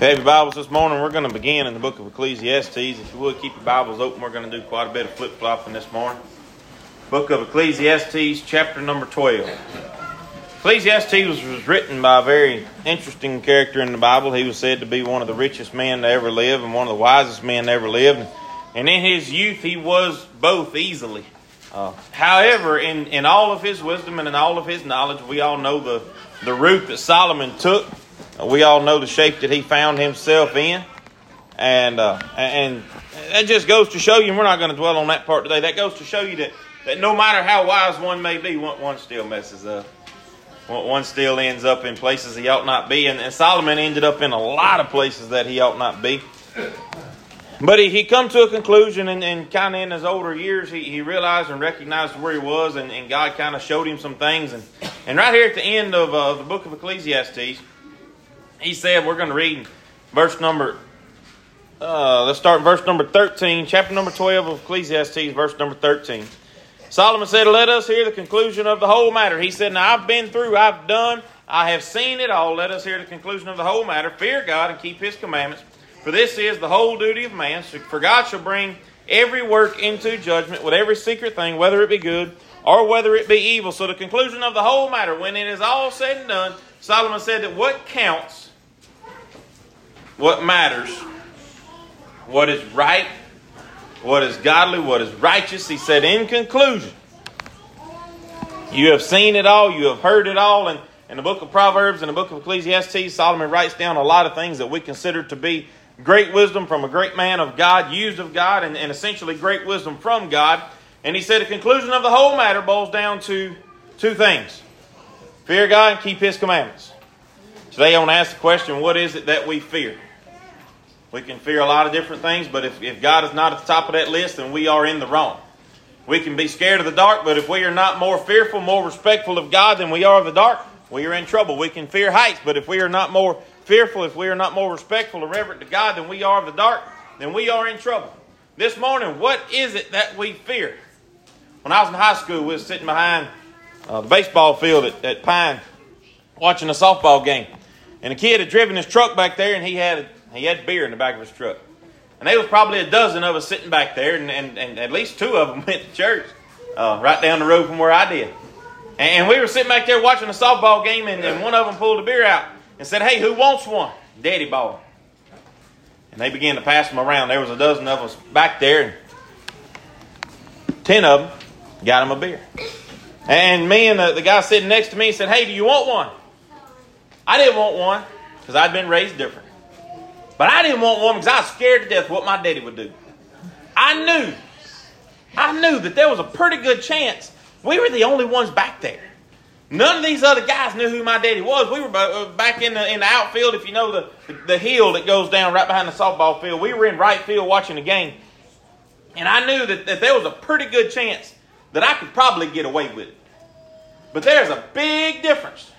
Have your Bibles this morning, we're going to begin in the book of Ecclesiastes. If you would, keep your Bibles open. We're going to do quite a bit of flip flopping this morning. Book of Ecclesiastes, chapter number 12. Ecclesiastes was, was written by a very interesting character in the Bible. He was said to be one of the richest men to ever live and one of the wisest men to ever live. And in his youth, he was both easily. Uh, however, in, in all of his wisdom and in all of his knowledge, we all know the, the route that Solomon took. Uh, we all know the shape that he found himself in. And, uh, and that just goes to show you, and we're not going to dwell on that part today, that goes to show you that, that no matter how wise one may be, one, one still messes up. One still ends up in places he ought not be. And, and Solomon ended up in a lot of places that he ought not be. But he, he come to a conclusion, and, and kind of in his older years, he, he realized and recognized where he was, and, and God kind of showed him some things. And, and right here at the end of uh, the book of Ecclesiastes, he said, we're going to read verse number, uh, let's start verse number 13, chapter number 12 of Ecclesiastes, verse number 13. Solomon said, Let us hear the conclusion of the whole matter. He said, Now I've been through, I've done, I have seen it all. Let us hear the conclusion of the whole matter. Fear God and keep his commandments for this is the whole duty of man. For God shall bring every work into judgment with every secret thing, whether it be good or whether it be evil. So, the conclusion of the whole matter, when it is all said and done, Solomon said that what counts, what matters, what is right, what is godly, what is righteous, he said, in conclusion, you have seen it all, you have heard it all, and in the book of Proverbs and the book of Ecclesiastes, Solomon writes down a lot of things that we consider to be great wisdom from a great man of God, used of God, and, and essentially great wisdom from God. And he said the conclusion of the whole matter boils down to two things fear God and keep His commandments. Today I want to ask the question what is it that we fear? We can fear a lot of different things, but if, if God is not at the top of that list, then we are in the wrong. We can be scared of the dark, but if we are not more fearful, more respectful of God than we are of the dark, we are in trouble. We can fear heights, but if we are not more fearful, if we are not more respectful or reverent to God than we are of the dark, then we are in trouble. This morning, what is it that we fear? When I was in high school, we was sitting behind uh, the baseball field at, at Pine watching a softball game. And a kid had driven his truck back there, and he had he had beer in the back of his truck. And there was probably a dozen of us sitting back there, and, and, and at least two of them went to church uh, right down the road from where I did. And we were sitting back there watching a softball game, and, and one of them pulled a beer out and said, Hey, who wants one? Daddy bought And they began to pass them around. There was a dozen of us back there, and ten of them got him a beer. And me and the, the guy sitting next to me said, Hey, do you want one? I didn't want one because I'd been raised different. But I didn't want one because I was scared to death what my daddy would do. I knew, I knew that there was a pretty good chance we were the only ones back there. None of these other guys knew who my daddy was. We were uh, back in the in the outfield, if you know the the hill that goes down right behind the softball field. We were in right field watching the game, and I knew that, that there was a pretty good chance that I could probably get away with it. But there's a big difference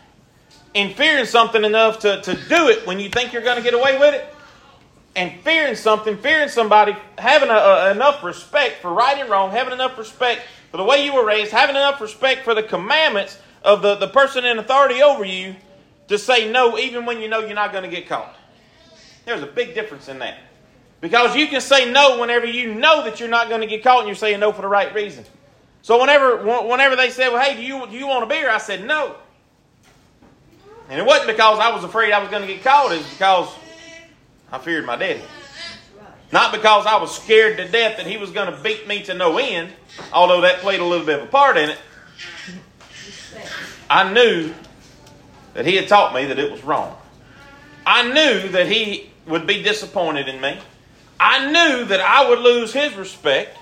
in fearing something enough to, to do it when you think you're going to get away with it, and fearing something, fearing somebody, having a, a, enough respect for right and wrong, having enough respect for the way you were raised, having enough respect for the commandments of the, the person in authority over you to say no even when you know you're not going to get caught. There's a big difference in that. Because you can say no whenever you know that you're not going to get caught and you're saying no for the right reason. So whenever whenever they said, well, hey, do you, do you want a beer? I said no. And it wasn't because I was afraid I was going to get caught. It's because I feared my daddy. Not because I was scared to death that he was going to beat me to no end, although that played a little bit of a part in it. I knew that he had taught me that it was wrong. I knew that he would be disappointed in me. I knew that I would lose his respect.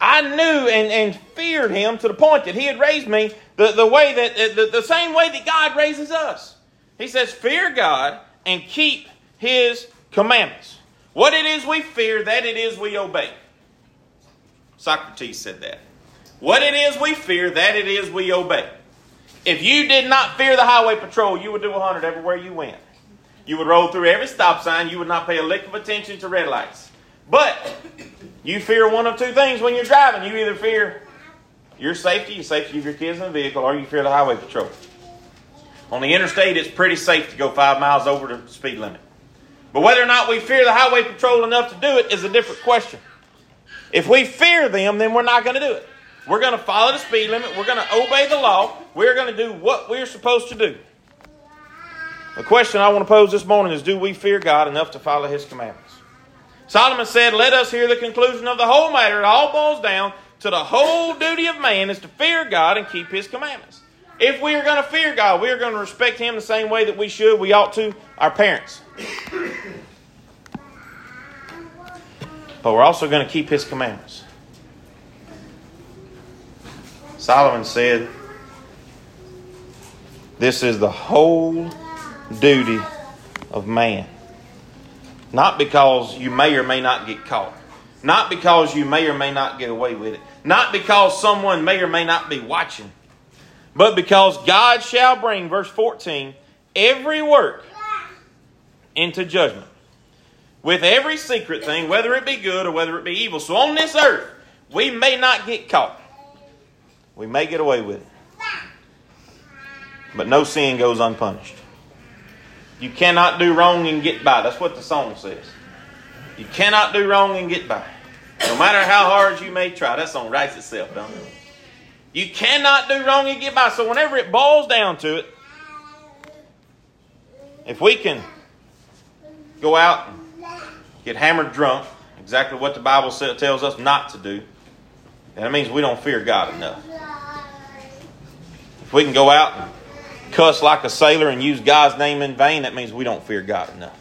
I knew and, and feared him to the point that he had raised me the, the way that uh, the, the same way that God raises us. He says, Fear God and keep his commandments. What it is we fear, that it is we obey. Socrates said that. What it is we fear, that it is we obey. If you did not fear the highway patrol, you would do 100 everywhere you went. You would roll through every stop sign. You would not pay a lick of attention to red lights. But you fear one of two things when you're driving. You either fear your safety, the safety of your kids in the vehicle, or you fear the highway patrol. On the interstate, it's pretty safe to go five miles over the speed limit. But whether or not we fear the highway patrol enough to do it is a different question. If we fear them, then we're not going to do it. We're going to follow the speed limit. We're going to obey the law. We're going to do what we're supposed to do. The question I want to pose this morning is Do we fear God enough to follow His commandments? Solomon said, Let us hear the conclusion of the whole matter. It all boils down to the whole duty of man is to fear God and keep His commandments. If we are going to fear God, we are going to respect Him the same way that we should, we ought to, our parents. But we're also going to keep His commandments. Solomon said, This is the whole duty of man. Not because you may or may not get caught. Not because you may or may not get away with it. Not because someone may or may not be watching. But because God shall bring, verse 14, every work into judgment. With every secret thing, whether it be good or whether it be evil. So on this earth, we may not get caught. We may get away with it. But no sin goes unpunished. You cannot do wrong and get by. That's what the song says. You cannot do wrong and get by. No matter how hard you may try. That song writes itself, don't it? You cannot do wrong and get by. So whenever it boils down to it, if we can go out and get hammered drunk, exactly what the Bible tells us not to do, then that means we don't fear God enough. If we can go out and cuss like a sailor and use God's name in vain, that means we don't fear God enough.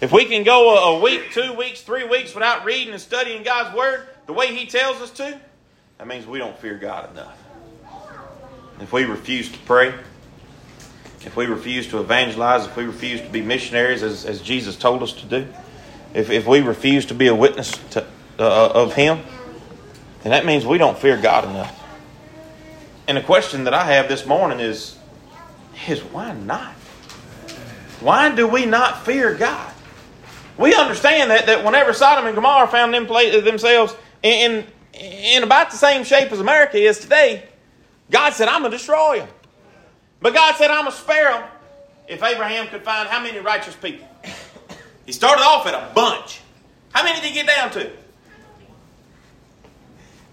If we can go a week, two weeks, three weeks without reading and studying God's Word the way He tells us to, that means we don't fear God enough. If we refuse to pray, if we refuse to evangelize, if we refuse to be missionaries as, as Jesus told us to do, if, if we refuse to be a witness to, uh, of Him, then that means we don't fear God enough. And the question that I have this morning is, is why not? Why do we not fear God? We understand that, that whenever Sodom and Gomorrah found them themselves in, in, in about the same shape as America is today, God said, I'm going to destroy them. But God said, I'm going to spare them if Abraham could find how many righteous people? He started off at a bunch. How many did he get down to?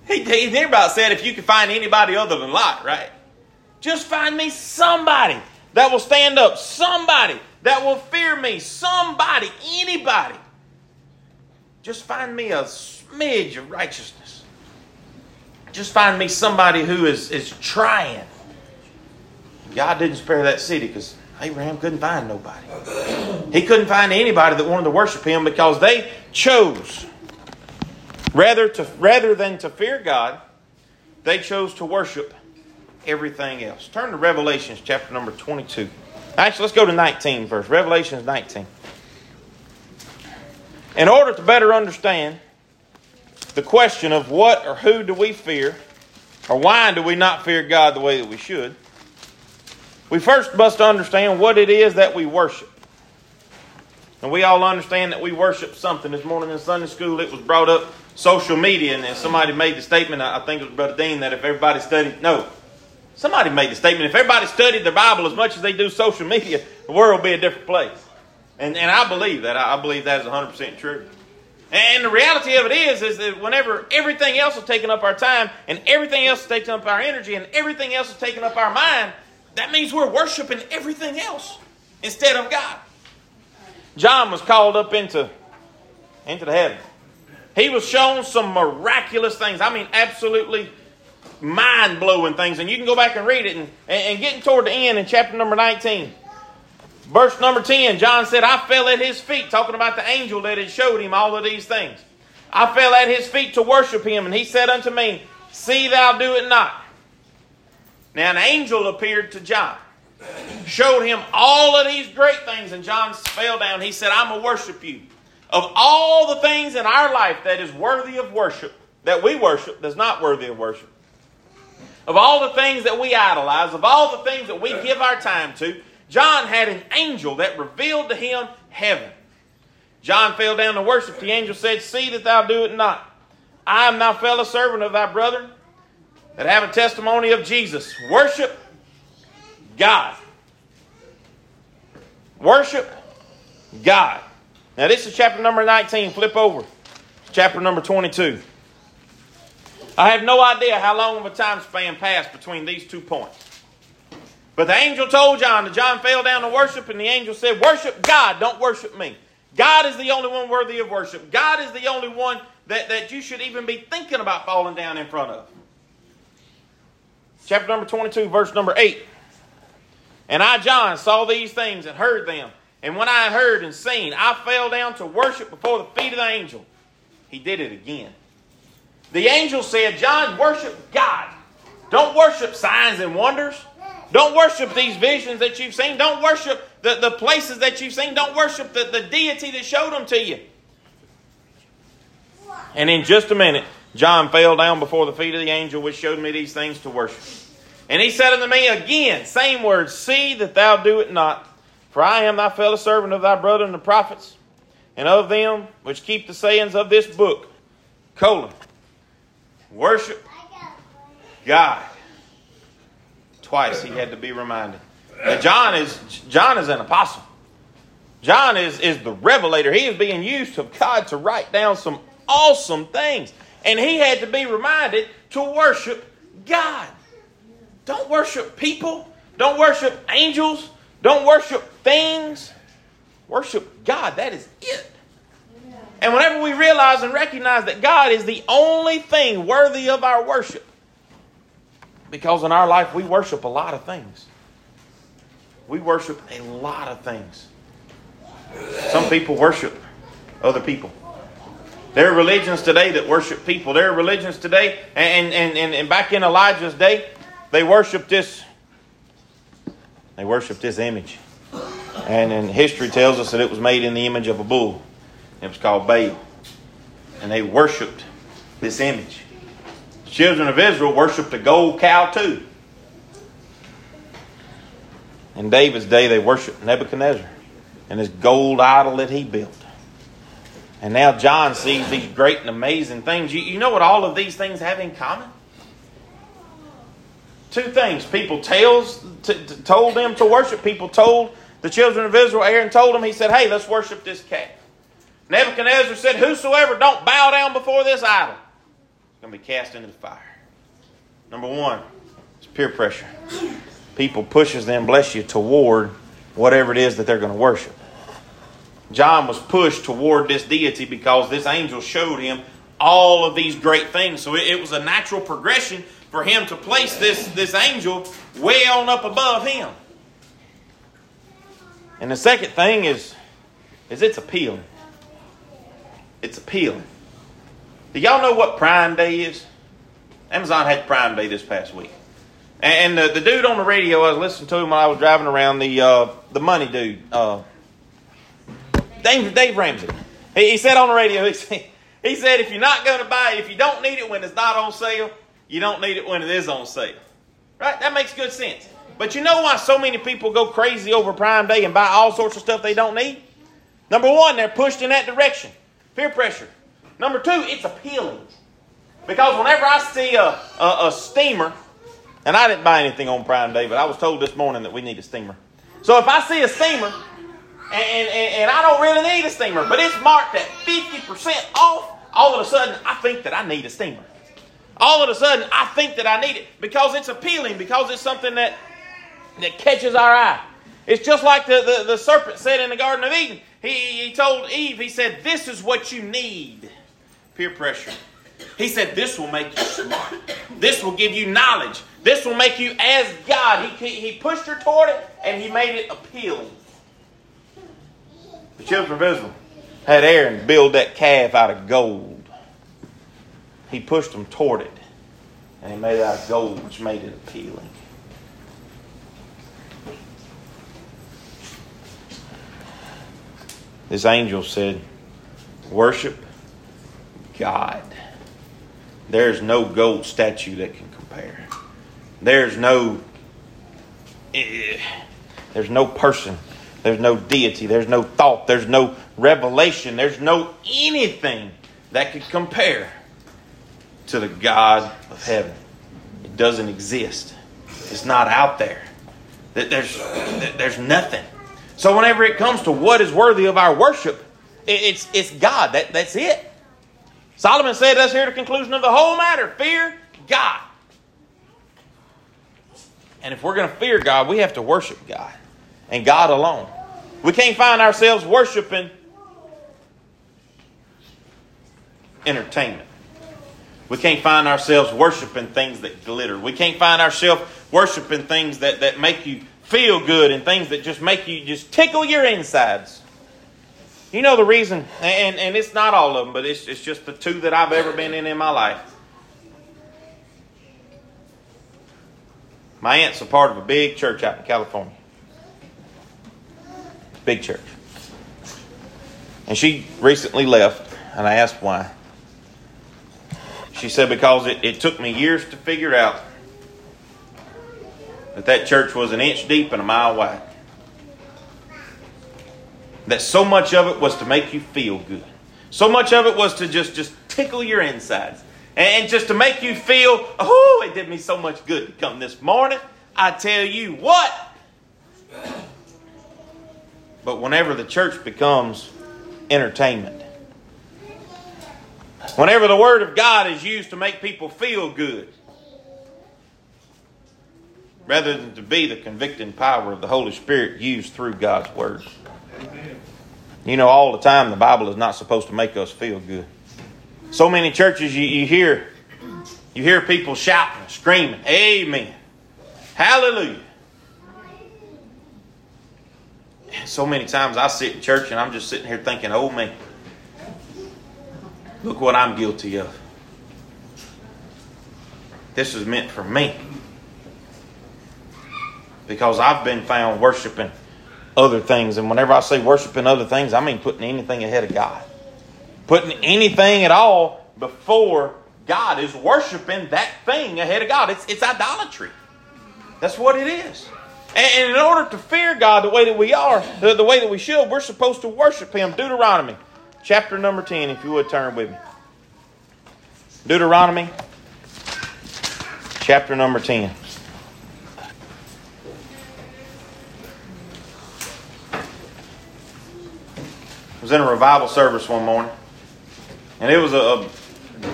He, he near about said, if you could find anybody other than Lot, right? Just find me somebody that will stand up, somebody that will fear me, somebody, anybody. Just find me a smidge of righteousness. Just find me somebody who is, is trying. God didn't spare that city because Abraham couldn't find nobody. He couldn't find anybody that wanted to worship him because they chose Rather, to, rather than to fear God, they chose to worship everything else. Turn to Revelations chapter number 22. Actually, let's go to 19 first. Revelations 19. In order to better understand the question of what or who do we fear, or why do we not fear God the way that we should, we first must understand what it is that we worship. And we all understand that we worship something. This morning in Sunday school, it was brought up social media, and somebody made the statement, I think it was Brother Dean, that if everybody studied, no, somebody made the statement, if everybody studied the Bible as much as they do social media, the world would be a different place. And, and I believe that. I believe that is 100% true. And the reality of it is, is that whenever everything else is taking up our time, and everything else is taking up our energy, and everything else is taking up our mind, that means we're worshiping everything else instead of God. John was called up into, into the heaven. He was shown some miraculous things. I mean, absolutely mind blowing things. And you can go back and read it. And, and getting toward the end in chapter number 19, verse number 10, John said, I fell at his feet, talking about the angel that had showed him all of these things. I fell at his feet to worship him, and he said unto me, See thou do it not. Now, an angel appeared to John, showed him all of these great things, and John fell down. He said, I'm going to worship you. Of all the things in our life that is worthy of worship, that we worship, that's not worthy of worship, of all the things that we idolize, of all the things that we give our time to, John had an angel that revealed to him heaven. John fell down to worship. The angel said, See that thou do it not. I am thy fellow servant of thy brother that have a testimony of Jesus. Worship God. Worship God. Now, this is chapter number 19. Flip over. Chapter number 22. I have no idea how long of a time span passed between these two points. But the angel told John that John fell down to worship, and the angel said, Worship God, don't worship me. God is the only one worthy of worship. God is the only one that, that you should even be thinking about falling down in front of. Chapter number 22, verse number 8. And I, John, saw these things and heard them. And when I heard and seen, I fell down to worship before the feet of the angel. He did it again. The angel said, John, worship God. Don't worship signs and wonders. Don't worship these visions that you've seen. Don't worship the, the places that you've seen. Don't worship the, the deity that showed them to you. And in just a minute, John fell down before the feet of the angel which showed me these things to worship. And he said unto me again, same words, See that thou do it not. For I am thy fellow servant of thy brethren the prophets, and of them which keep the sayings of this book. Colon. Worship God. Twice he had to be reminded. Now John is John is an apostle. John is, is the revelator. He is being used of God to write down some awesome things. And he had to be reminded to worship God. Don't worship people. Don't worship angels. Don't worship things. Worship God. That is it. And whenever we realize and recognize that God is the only thing worthy of our worship, because in our life we worship a lot of things. We worship a lot of things. Some people worship other people. There are religions today that worship people. There are religions today, and, and, and, and back in Elijah's day, they worshiped this. They worshiped this image. And history tells us that it was made in the image of a bull. It was called Baal. And they worshiped this image. The children of Israel worshiped a gold cow too. In David's day, they worshiped Nebuchadnezzar and his gold idol that he built. And now John sees these great and amazing things. You, you know what all of these things have in common? Two things. People tells, t- t- told them to worship. People told the children of Israel, Aaron told them, he said, hey, let's worship this calf. Nebuchadnezzar said, whosoever don't bow down before this idol is going to be cast into the fire. Number one, it's peer pressure. People pushes them, bless you, toward whatever it is that they're going to worship. John was pushed toward this deity because this angel showed him all of these great things. So it, it was a natural progression for him to place this, this angel way on up above him. And the second thing is, is it's appealing. It's appealing. Do y'all know what Prime Day is? Amazon had Prime Day this past week. And the, the dude on the radio, I was listening to him while I was driving around, the uh, the money dude, uh, Dave, Dave Ramsey. He, he said on the radio, he said, he said, if you're not going to buy it, if you don't need it when it's not on sale, you don't need it when it is on sale. Right? That makes good sense. But you know why so many people go crazy over Prime Day and buy all sorts of stuff they don't need? Number one, they're pushed in that direction. Peer pressure. Number two, it's appealing. Because whenever I see a, a, a steamer, and I didn't buy anything on Prime Day, but I was told this morning that we need a steamer. So if I see a steamer, and, and, and I don't really need a steamer, but it's marked at 50% off, all of a sudden I think that I need a steamer. All of a sudden I think that I need it because it's appealing, because it's something that, that catches our eye. It's just like the, the, the serpent said in the Garden of Eden. He, he told Eve, he said, This is what you need peer pressure. He said, This will make you smart. This will give you knowledge. This will make you as God. He, he pushed her toward it and he made it appealing. The children of Israel had Aaron build that calf out of gold. He pushed them toward it and he made it out of gold, which made it appealing. This angel said, Worship God. There's no gold statue that can compare. There's no eh, there's no person, there's no deity, there's no thought, there's no revelation, there's no anything that could compare to the God of heaven. It doesn't exist. It's not out there. There's there's nothing. So whenever it comes to what is worthy of our worship, it's, it's God. That, that's it. Solomon said, Let's hear the conclusion of the whole matter fear God. And if we're going to fear God, we have to worship God and God alone. We can't find ourselves worshiping entertainment. We can't find ourselves worshiping things that glitter. We can't find ourselves worshiping things that, that make you feel good and things that just make you just tickle your insides. You know the reason, and, and it's not all of them, but it's, it's just the two that I've ever been in in my life. My aunt's a part of a big church out in California. Big church. And she recently left, and I asked why. She said, because it, it took me years to figure out that that church was an inch deep and a mile wide. That so much of it was to make you feel good. So much of it was to just, just tickle your insides. And just to make you feel, oh, it did me so much good to come this morning. I tell you what. But whenever the church becomes entertainment, whenever the Word of God is used to make people feel good, rather than to be the convicting power of the Holy Spirit used through God's Word. You know, all the time the Bible is not supposed to make us feel good. So many churches you, you hear you hear people shouting, screaming, Amen. Hallelujah. So many times I sit in church and I'm just sitting here thinking, oh man, look what I'm guilty of. This is meant for me. Because I've been found worshiping other things. And whenever I say worshiping other things, I mean putting anything ahead of God. Putting anything at all before God is worshiping that thing ahead of God. It's, it's idolatry. That's what it is. And, in order to fear God the way that we are, the, way that we should, we're supposed to worship Him. Deuteronomy chapter number 10, if you would turn with me. Deuteronomy chapter number 10. was in a revival service one morning, and it was a,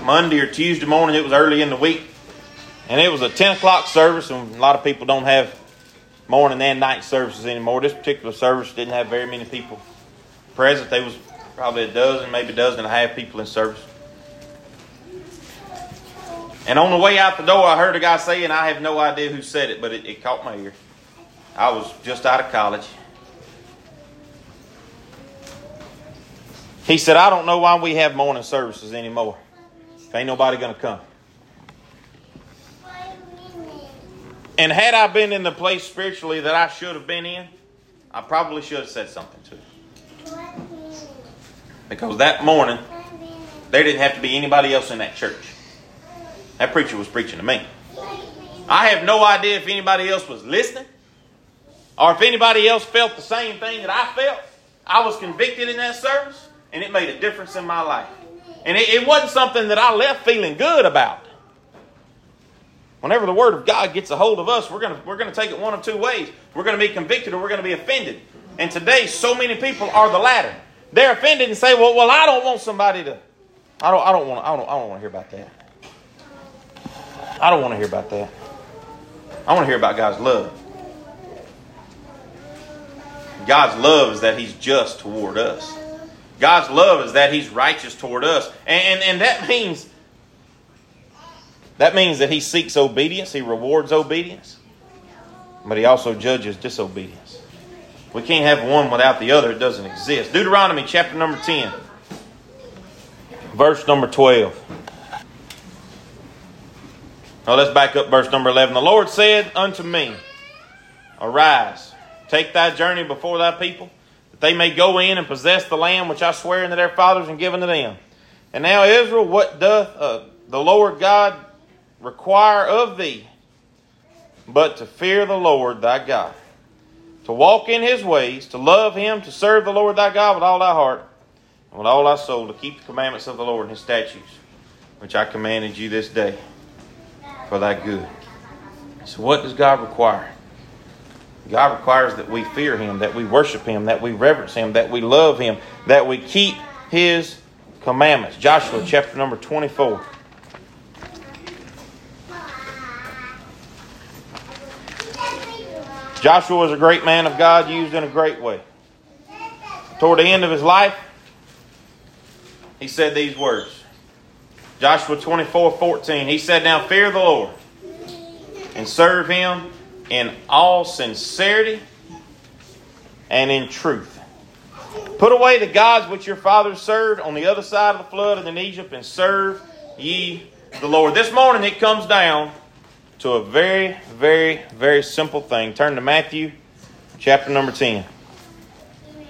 Monday or Tuesday morning. It was early in the week, and it was a ten o'clock service. And a lot of people don't have morning and night services anymore. This particular service didn't have very many people present. There was probably a dozen, maybe a dozen and a half people in service. And on the way out the door, I heard a guy say, and I have no idea who said it, but it, it caught my ear. I was just out of college. He said, I don't know why we have morning services anymore. Ain't nobody going to come. And had I been in the place spiritually that I should have been in, I probably should have said something to him. Because that morning, there didn't have to be anybody else in that church. That preacher was preaching to me. I have no idea if anybody else was listening or if anybody else felt the same thing that I felt. I was convicted in that service and it made a difference in my life. And it, it wasn't something that I left feeling good about. Whenever the Word of God gets a hold of us, we're going to we're gonna take it one of two ways. We're going to be convicted or we're going to be offended. And today, so many people are the latter. They're offended and say, well, well I don't want somebody to, I don't, I don't want, I don't, I don't want to hear about that. I don't want to hear about that. I want to hear about God's love. God's love is that He's just toward us. God's love is that He's righteous toward us. And, and, and that means that means that He seeks obedience, He rewards obedience, but He also judges disobedience. We can't have one without the other. It doesn't exist. Deuteronomy chapter number 10, verse number 12. Now let's back up verse number 11. The Lord said unto me, Arise, take thy journey before thy people that they may go in and possess the land which I swear unto their fathers and given to them. And now, Israel, what doth uh, the Lord God require of thee but to fear the Lord thy God, to walk in his ways, to love him, to serve the Lord thy God with all thy heart and with all thy soul, to keep the commandments of the Lord and his statutes, which I commanded you this day for thy good. So, what does God require? God requires that we fear Him, that we worship Him, that we reverence Him, that we love Him, that we keep His commandments. Joshua chapter number 24. Joshua was a great man of God, used in a great way. Toward the end of his life, he said these words. Joshua 24 14. He said, Now fear the Lord and serve him in all sincerity and in truth. Put away the gods which your fathers served on the other side of the flood and in Egypt and serve ye the Lord. This morning it comes down to a very, very, very simple thing. Turn to Matthew chapter number 10.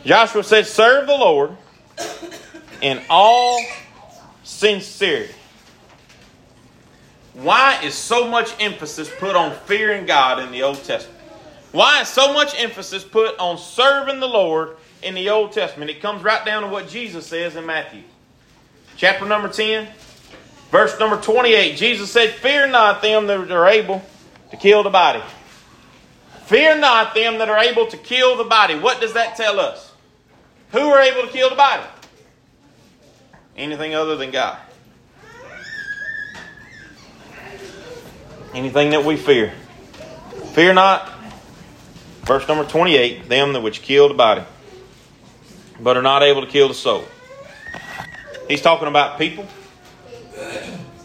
Joshua said, Serve the Lord in all sincerity. Why is so much emphasis put on fearing God in the Old Testament? Why is so much emphasis put on serving the Lord in the Old Testament? It comes right down to what Jesus says in Matthew. Chapter number 10, verse number 28. Jesus said, Fear not them that are able to kill the body. Fear not them that are able to kill the body. What does that tell us? Who are able to kill the body? Anything other than God. Anything that we fear. Fear not. Verse number 28 them that which kill the body, but are not able to kill the soul. He's talking about people.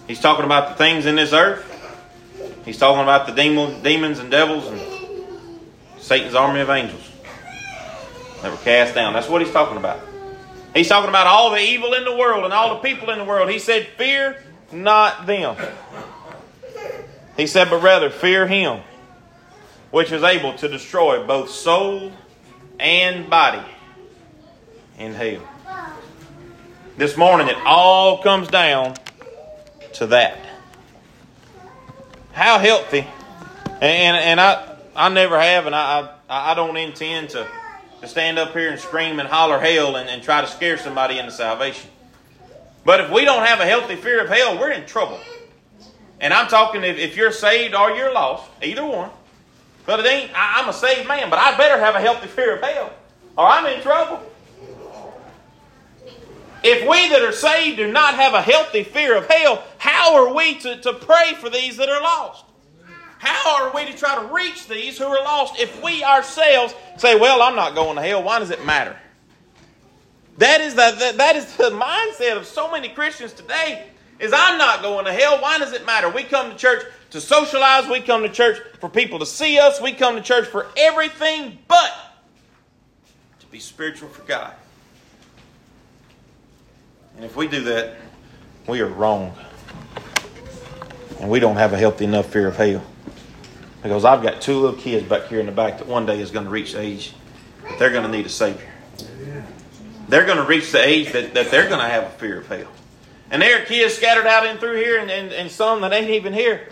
He's talking about the things in this earth. He's talking about the demons and devils and Satan's army of angels that were cast down. That's what he's talking about. He's talking about all the evil in the world and all the people in the world. He said, Fear not them. He said, But rather fear him, which is able to destroy both soul and body in hell. This morning, it all comes down to that. How healthy, and, and I, I never have, and I, I, I don't intend to to stand up here and scream and holler hell and, and try to scare somebody into salvation. But if we don't have a healthy fear of hell, we're in trouble. And I'm talking if, if you're saved or you're lost, either one. But it ain't, I, I'm a saved man, but I better have a healthy fear of hell, or I'm in trouble. If we that are saved do not have a healthy fear of hell, how are we to, to pray for these that are lost? How are we to try to reach these who are lost if we ourselves say, Well, I'm not going to hell? Why does it matter? That is the, that, that is the mindset of so many Christians today is I'm not going to hell. Why does it matter? We come to church to socialize. We come to church for people to see us. We come to church for everything but to be spiritual for God. And if we do that, we are wrong. And we don't have a healthy enough fear of hell. Because I've got two little kids back here in the back that one day is going to reach age that they're going to need a Savior. They're going to reach the age that, that they're going to have a fear of hell. And there are kids scattered out in through here and, and, and some that ain't even here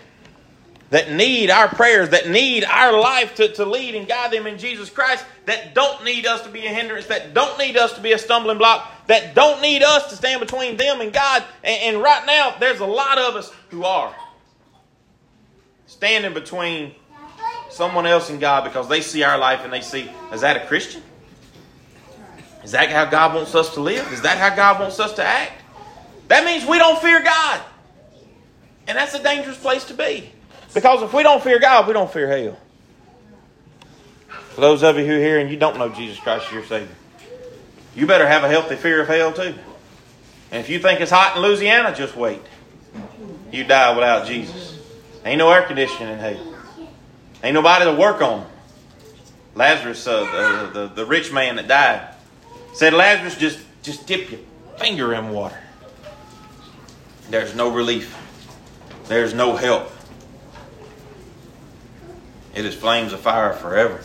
that need our prayers, that need our life to, to lead and guide them in Jesus Christ, that don't need us to be a hindrance, that don't need us to be a stumbling block, that don't need us to stand between them and God. And, and right now, there's a lot of us who are standing between someone else and God because they see our life and they see, is that a Christian? Is that how God wants us to live? Is that how God wants us to act? That means we don't fear God. And that's a dangerous place to be. Because if we don't fear God, we don't fear hell. For those of you who are here and you don't know Jesus Christ as your Savior, you better have a healthy fear of hell too. And if you think it's hot in Louisiana, just wait. You die without Jesus. Ain't no air conditioning in hell. Ain't nobody to work on. Lazarus, uh, the, the, the rich man that died, said, Lazarus, just, just dip your finger in water. There's no relief. There's no help. It is flames of fire forever.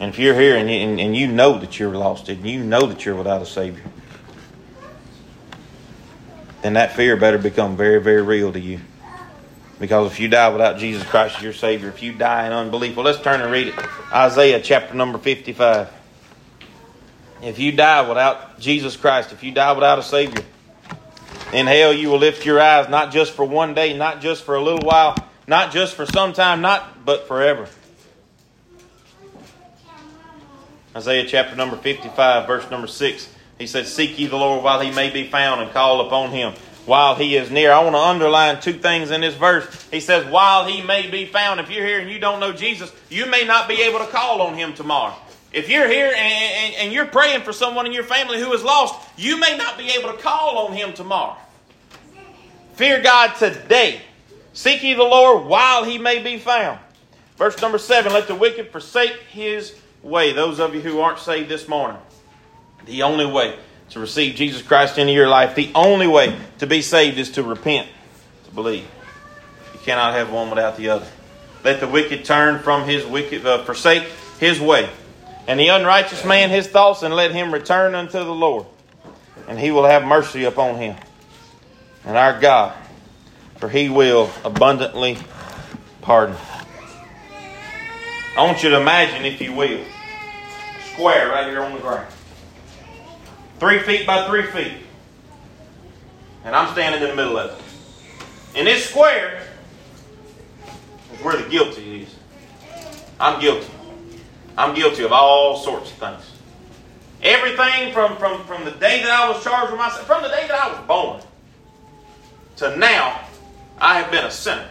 And if you're here and you, and, and you know that you're lost and you know that you're without a Savior, then that fear better become very, very real to you. Because if you die without Jesus Christ as your Savior, if you die in unbelief, well, let's turn and read it. Isaiah chapter number 55. If you die without Jesus Christ, if you die without a Savior, in hell you will lift your eyes not just for one day, not just for a little while, not just for some time, not but forever. Isaiah chapter number 55, verse number 6. He said, Seek ye the Lord while he may be found and call upon him while he is near. I want to underline two things in this verse. He says, While he may be found. If you're here and you don't know Jesus, you may not be able to call on him tomorrow. If you're here and, and, and you're praying for someone in your family who is lost, you may not be able to call on him tomorrow. Fear God today. Seek ye the Lord while he may be found. Verse number seven let the wicked forsake his way. Those of you who aren't saved this morning, the only way to receive Jesus Christ into your life, the only way to be saved is to repent, to believe. You cannot have one without the other. Let the wicked turn from his wicked, uh, forsake his way, and the unrighteous man his thoughts, and let him return unto the Lord, and he will have mercy upon him. And our God, for he will abundantly pardon. I want you to imagine, if you will, square right here on the ground. Three feet by three feet. And I'm standing in the middle of it. And this square is where the guilty is. I'm guilty. I'm guilty of all sorts of things. Everything from, from, from the day that I was charged with myself, from the day that I was born to now, I have been a sinner.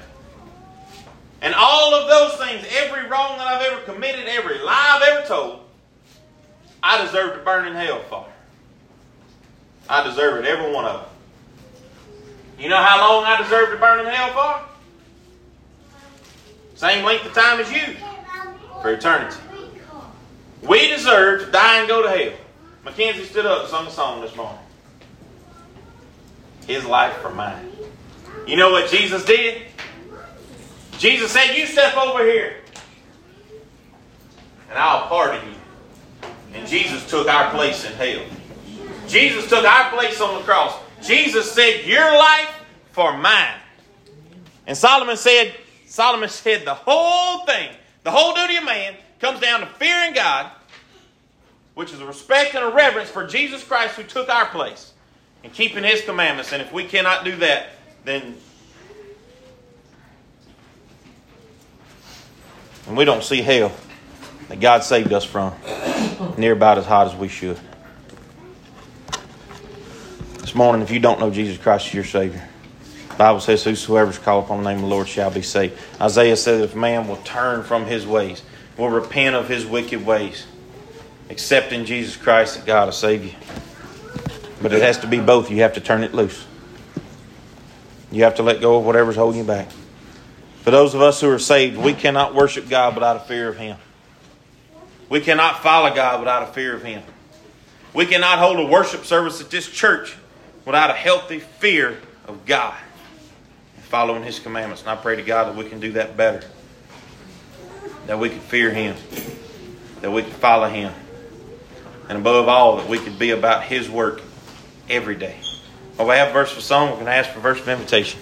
And all of those things, every wrong that I've ever committed, every lie I've ever told, I deserve to burn in hell for. I deserve it, every one of them. You know how long I deserve to burn in hell for? Same length of time as you. For eternity. We deserve to die and go to hell. Mackenzie stood up and sung a song this morning. His life for mine. You know what Jesus did? Jesus said, You step over here, and I'll pardon you. And Jesus took our place in hell. Jesus took our place on the cross. Jesus said, Your life for mine. And Solomon said, Solomon said the whole thing, the whole duty of man comes down to fearing God, which is a respect and a reverence for Jesus Christ who took our place, and keeping his commandments. And if we cannot do that, then and we don't see hell that God saved us from near about as hot as we should. This morning, if you don't know Jesus Christ as your Savior, the Bible says, Whosoever is called upon the name of the Lord shall be saved. Isaiah said, If man will turn from his ways, will repent of his wicked ways, accepting Jesus Christ, that God will save you. But it has to be both. You have to turn it loose. You have to let go of whatever's holding you back. For those of us who are saved, we cannot worship God without a fear of Him. We cannot follow God without a fear of Him. We cannot hold a worship service at this church without a healthy fear of God and following His commandments. And I pray to God that we can do that better. That we can fear Him. That we can follow Him. And above all, that we could be about His work every day. Well, we have a verse for song. We're going to ask for a verse of invitation.